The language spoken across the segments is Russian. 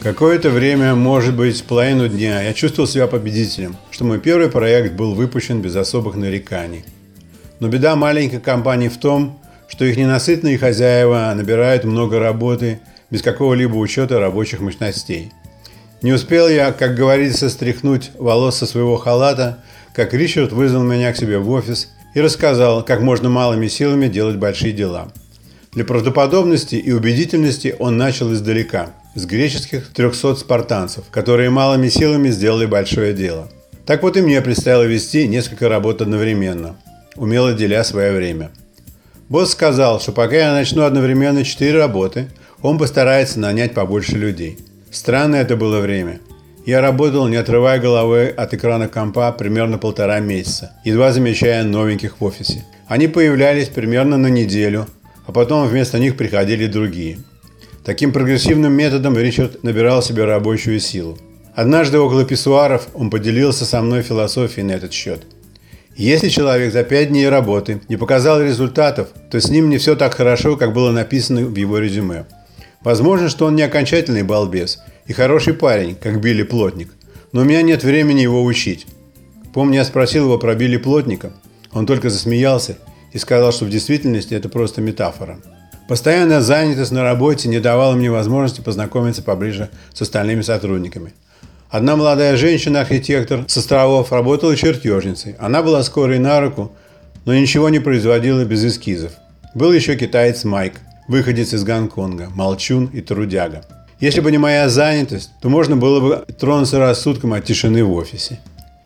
Какое-то время, может быть, половину дня, я чувствовал себя победителем, что мой первый проект был выпущен без особых нареканий. Но беда маленькой компании в том, что их ненасытные хозяева набирают много работы без какого-либо учета рабочих мощностей. Не успел я, как говорится, стряхнуть волос со своего халата, как Ричард вызвал меня к себе в офис и рассказал, как можно малыми силами делать большие дела. Для правдоподобности и убедительности он начал издалека, с греческих 300 спартанцев, которые малыми силами сделали большое дело. Так вот и мне предстояло вести несколько работ одновременно, умело деля свое время. Босс сказал, что пока я начну одновременно 4 работы, он постарается нанять побольше людей. Странное это было время. Я работал, не отрывая головы от экрана компа, примерно полтора месяца, едва замечая новеньких в офисе. Они появлялись примерно на неделю, а потом вместо них приходили другие. Таким прогрессивным методом Ричард набирал себе рабочую силу. Однажды около писсуаров он поделился со мной философией на этот счет. Если человек за пять дней работы не показал результатов, то с ним не все так хорошо, как было написано в его резюме. Возможно, что он не окончательный балбес и хороший парень, как Билли Плотник, но у меня нет времени его учить. Помню, я спросил его про Билли Плотника, он только засмеялся и сказал, что в действительности это просто метафора. Постоянная занятость на работе не давала мне возможности познакомиться поближе с остальными сотрудниками. Одна молодая женщина-архитектор с островов работала чертежницей. Она была скорой на руку, но ничего не производила без эскизов. Был еще китаец Майк, выходец из Гонконга, молчун и трудяга. Если бы не моя занятость, то можно было бы тронуться рассудком от тишины в офисе.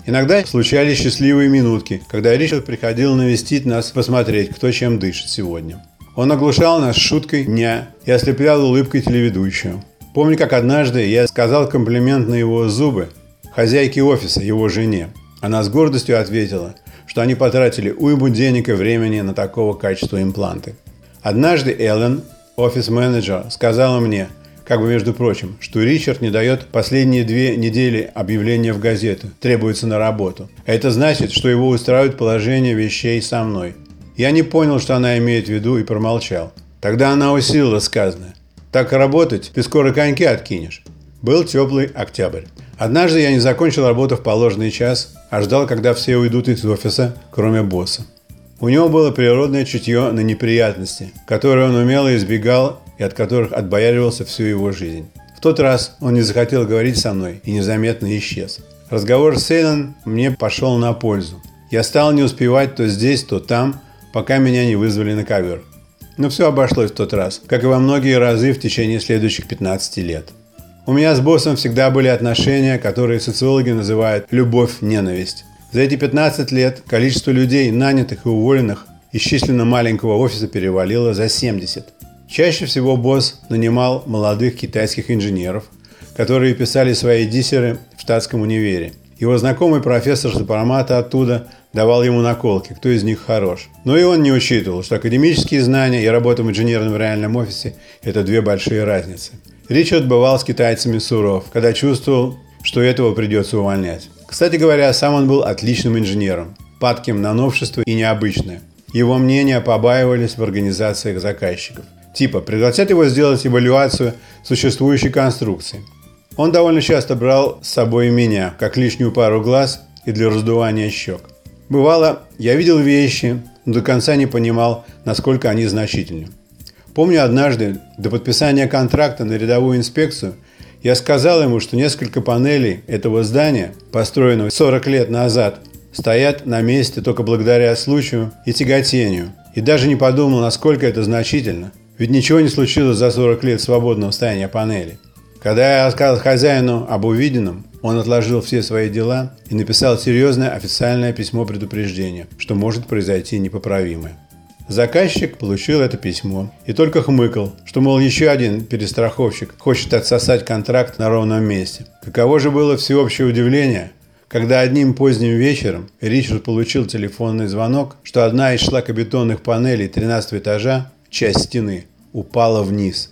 Иногда случались счастливые минутки, когда Ричард приходил навестить нас, посмотреть, кто чем дышит сегодня. Он оглушал нас шуткой дня и ослеплял улыбкой телеведущую. Помню, как однажды я сказал комплимент на его зубы хозяйке офиса, его жене. Она с гордостью ответила, что они потратили уйму денег и времени на такого качества импланты. Однажды Эллен, офис-менеджер, сказала мне, как бы между прочим, что Ричард не дает последние две недели объявления в газету, требуется на работу. Это значит, что его устраивает положение вещей со мной. Я не понял, что она имеет в виду и промолчал. Тогда она усилила сказанное. Так работать, ты скоро коньки откинешь. Был теплый октябрь. Однажды я не закончил работу в положенный час, а ждал, когда все уйдут из офиса, кроме босса. У него было природное чутье на неприятности, которые он умело избегал и от которых отбояривался всю его жизнь. В тот раз он не захотел говорить со мной и незаметно исчез. Разговор с Эйлон мне пошел на пользу. Я стал не успевать то здесь, то там, пока меня не вызвали на ковер. Но все обошлось в тот раз, как и во многие разы в течение следующих 15 лет. У меня с боссом всегда были отношения, которые социологи называют «любовь-ненависть». За эти 15 лет количество людей, нанятых и уволенных из численно маленького офиса перевалило за 70. Чаще всего босс нанимал молодых китайских инженеров, которые писали свои диссеры в штатском универе. Его знакомый профессор сопромата оттуда давал ему наколки, кто из них хорош. Но и он не учитывал, что академические знания и работа инженером в реальном офисе – это две большие разницы. Ричард бывал с китайцами суров, когда чувствовал, что этого придется увольнять. Кстати говоря, сам он был отличным инженером, падким на новшество и необычное. Его мнения побаивались в организациях заказчиков. Типа, пригласят его сделать эвалюацию существующей конструкции. Он довольно часто брал с собой меня, как лишнюю пару глаз и для раздувания щек. Бывало, я видел вещи, но до конца не понимал, насколько они значительны. Помню однажды, до подписания контракта на рядовую инспекцию – я сказал ему, что несколько панелей этого здания, построенного 40 лет назад, стоят на месте только благодаря случаю и тяготению. И даже не подумал, насколько это значительно. Ведь ничего не случилось за 40 лет свободного стояния панелей. Когда я рассказал хозяину об увиденном, он отложил все свои дела и написал серьезное официальное письмо предупреждения, что может произойти непоправимое. Заказчик получил это письмо и только хмыкал, что, мол, еще один перестраховщик хочет отсосать контракт на ровном месте. Каково же было всеобщее удивление, когда одним поздним вечером Ричард получил телефонный звонок, что одна из шлакобетонных панелей 13 этажа, часть стены, упала вниз.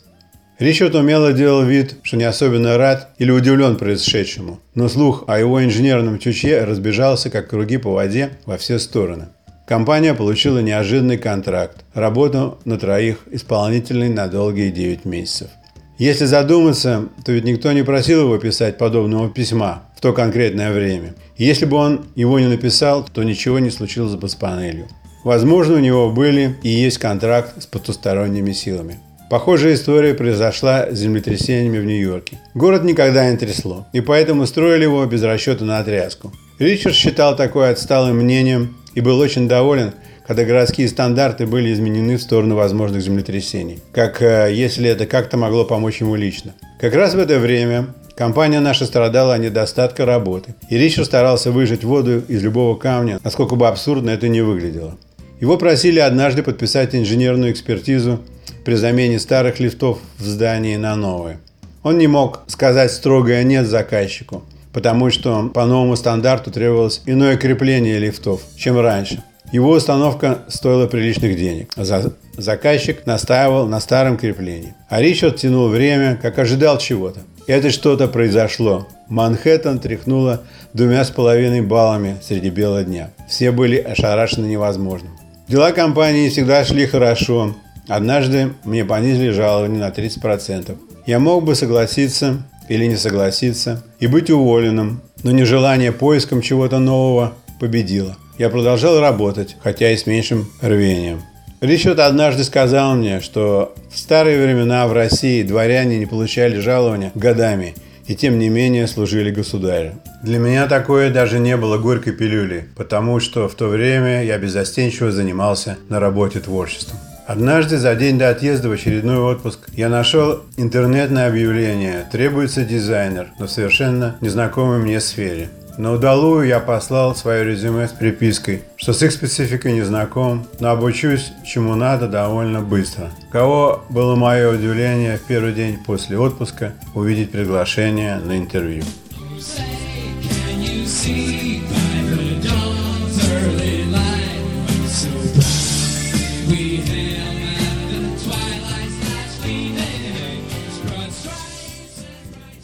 Ричард умело делал вид, что не особенно рад или удивлен происшедшему, но слух о его инженерном чуче разбежался, как круги по воде, во все стороны. Компания получила неожиданный контракт, работу на троих, исполнительный на долгие 9 месяцев. Если задуматься, то ведь никто не просил его писать подобного письма в то конкретное время. Если бы он его не написал, то ничего не случилось бы с панелью. Возможно, у него были и есть контракт с потусторонними силами. Похожая история произошла с землетрясениями в Нью-Йорке. Город никогда не трясло, и поэтому строили его без расчета на отрезку. Ричард считал такое отсталым мнением и был очень доволен, когда городские стандарты были изменены в сторону возможных землетрясений, как э, если это как-то могло помочь ему лично. Как раз в это время компания наша страдала от недостатка работы, и Ричард старался выжать воду из любого камня, насколько бы абсурдно это не выглядело. Его просили однажды подписать инженерную экспертизу при замене старых лифтов в здании на новые. Он не мог сказать строгое «нет» заказчику, потому что по новому стандарту требовалось иное крепление лифтов, чем раньше. Его установка стоила приличных денег. За... Заказчик настаивал на старом креплении. А Ричард тянул время, как ожидал чего-то. И это что-то произошло. Манхэттен тряхнуло двумя с половиной баллами среди бела дня. Все были ошарашены невозможным. Дела компании всегда шли хорошо. Однажды мне понизили жалование на 30%. Я мог бы согласиться или не согласиться и быть уволенным, но нежелание поиском чего-то нового победило. Я продолжал работать, хотя и с меньшим рвением. Ричард однажды сказал мне, что в старые времена в России дворяне не получали жалования годами и тем не менее служили государю. Для меня такое даже не было горькой пилюли, потому что в то время я беззастенчиво занимался на работе творчеством. Однажды за день до отъезда в очередной отпуск я нашел интернетное объявление «Требуется дизайнер», в совершенно незнакомой мне сфере. На удалую я послал свое резюме с припиской, что с их спецификой не знаком, но обучусь чему надо довольно быстро. Кого было мое удивление в первый день после отпуска увидеть приглашение на интервью. Can you see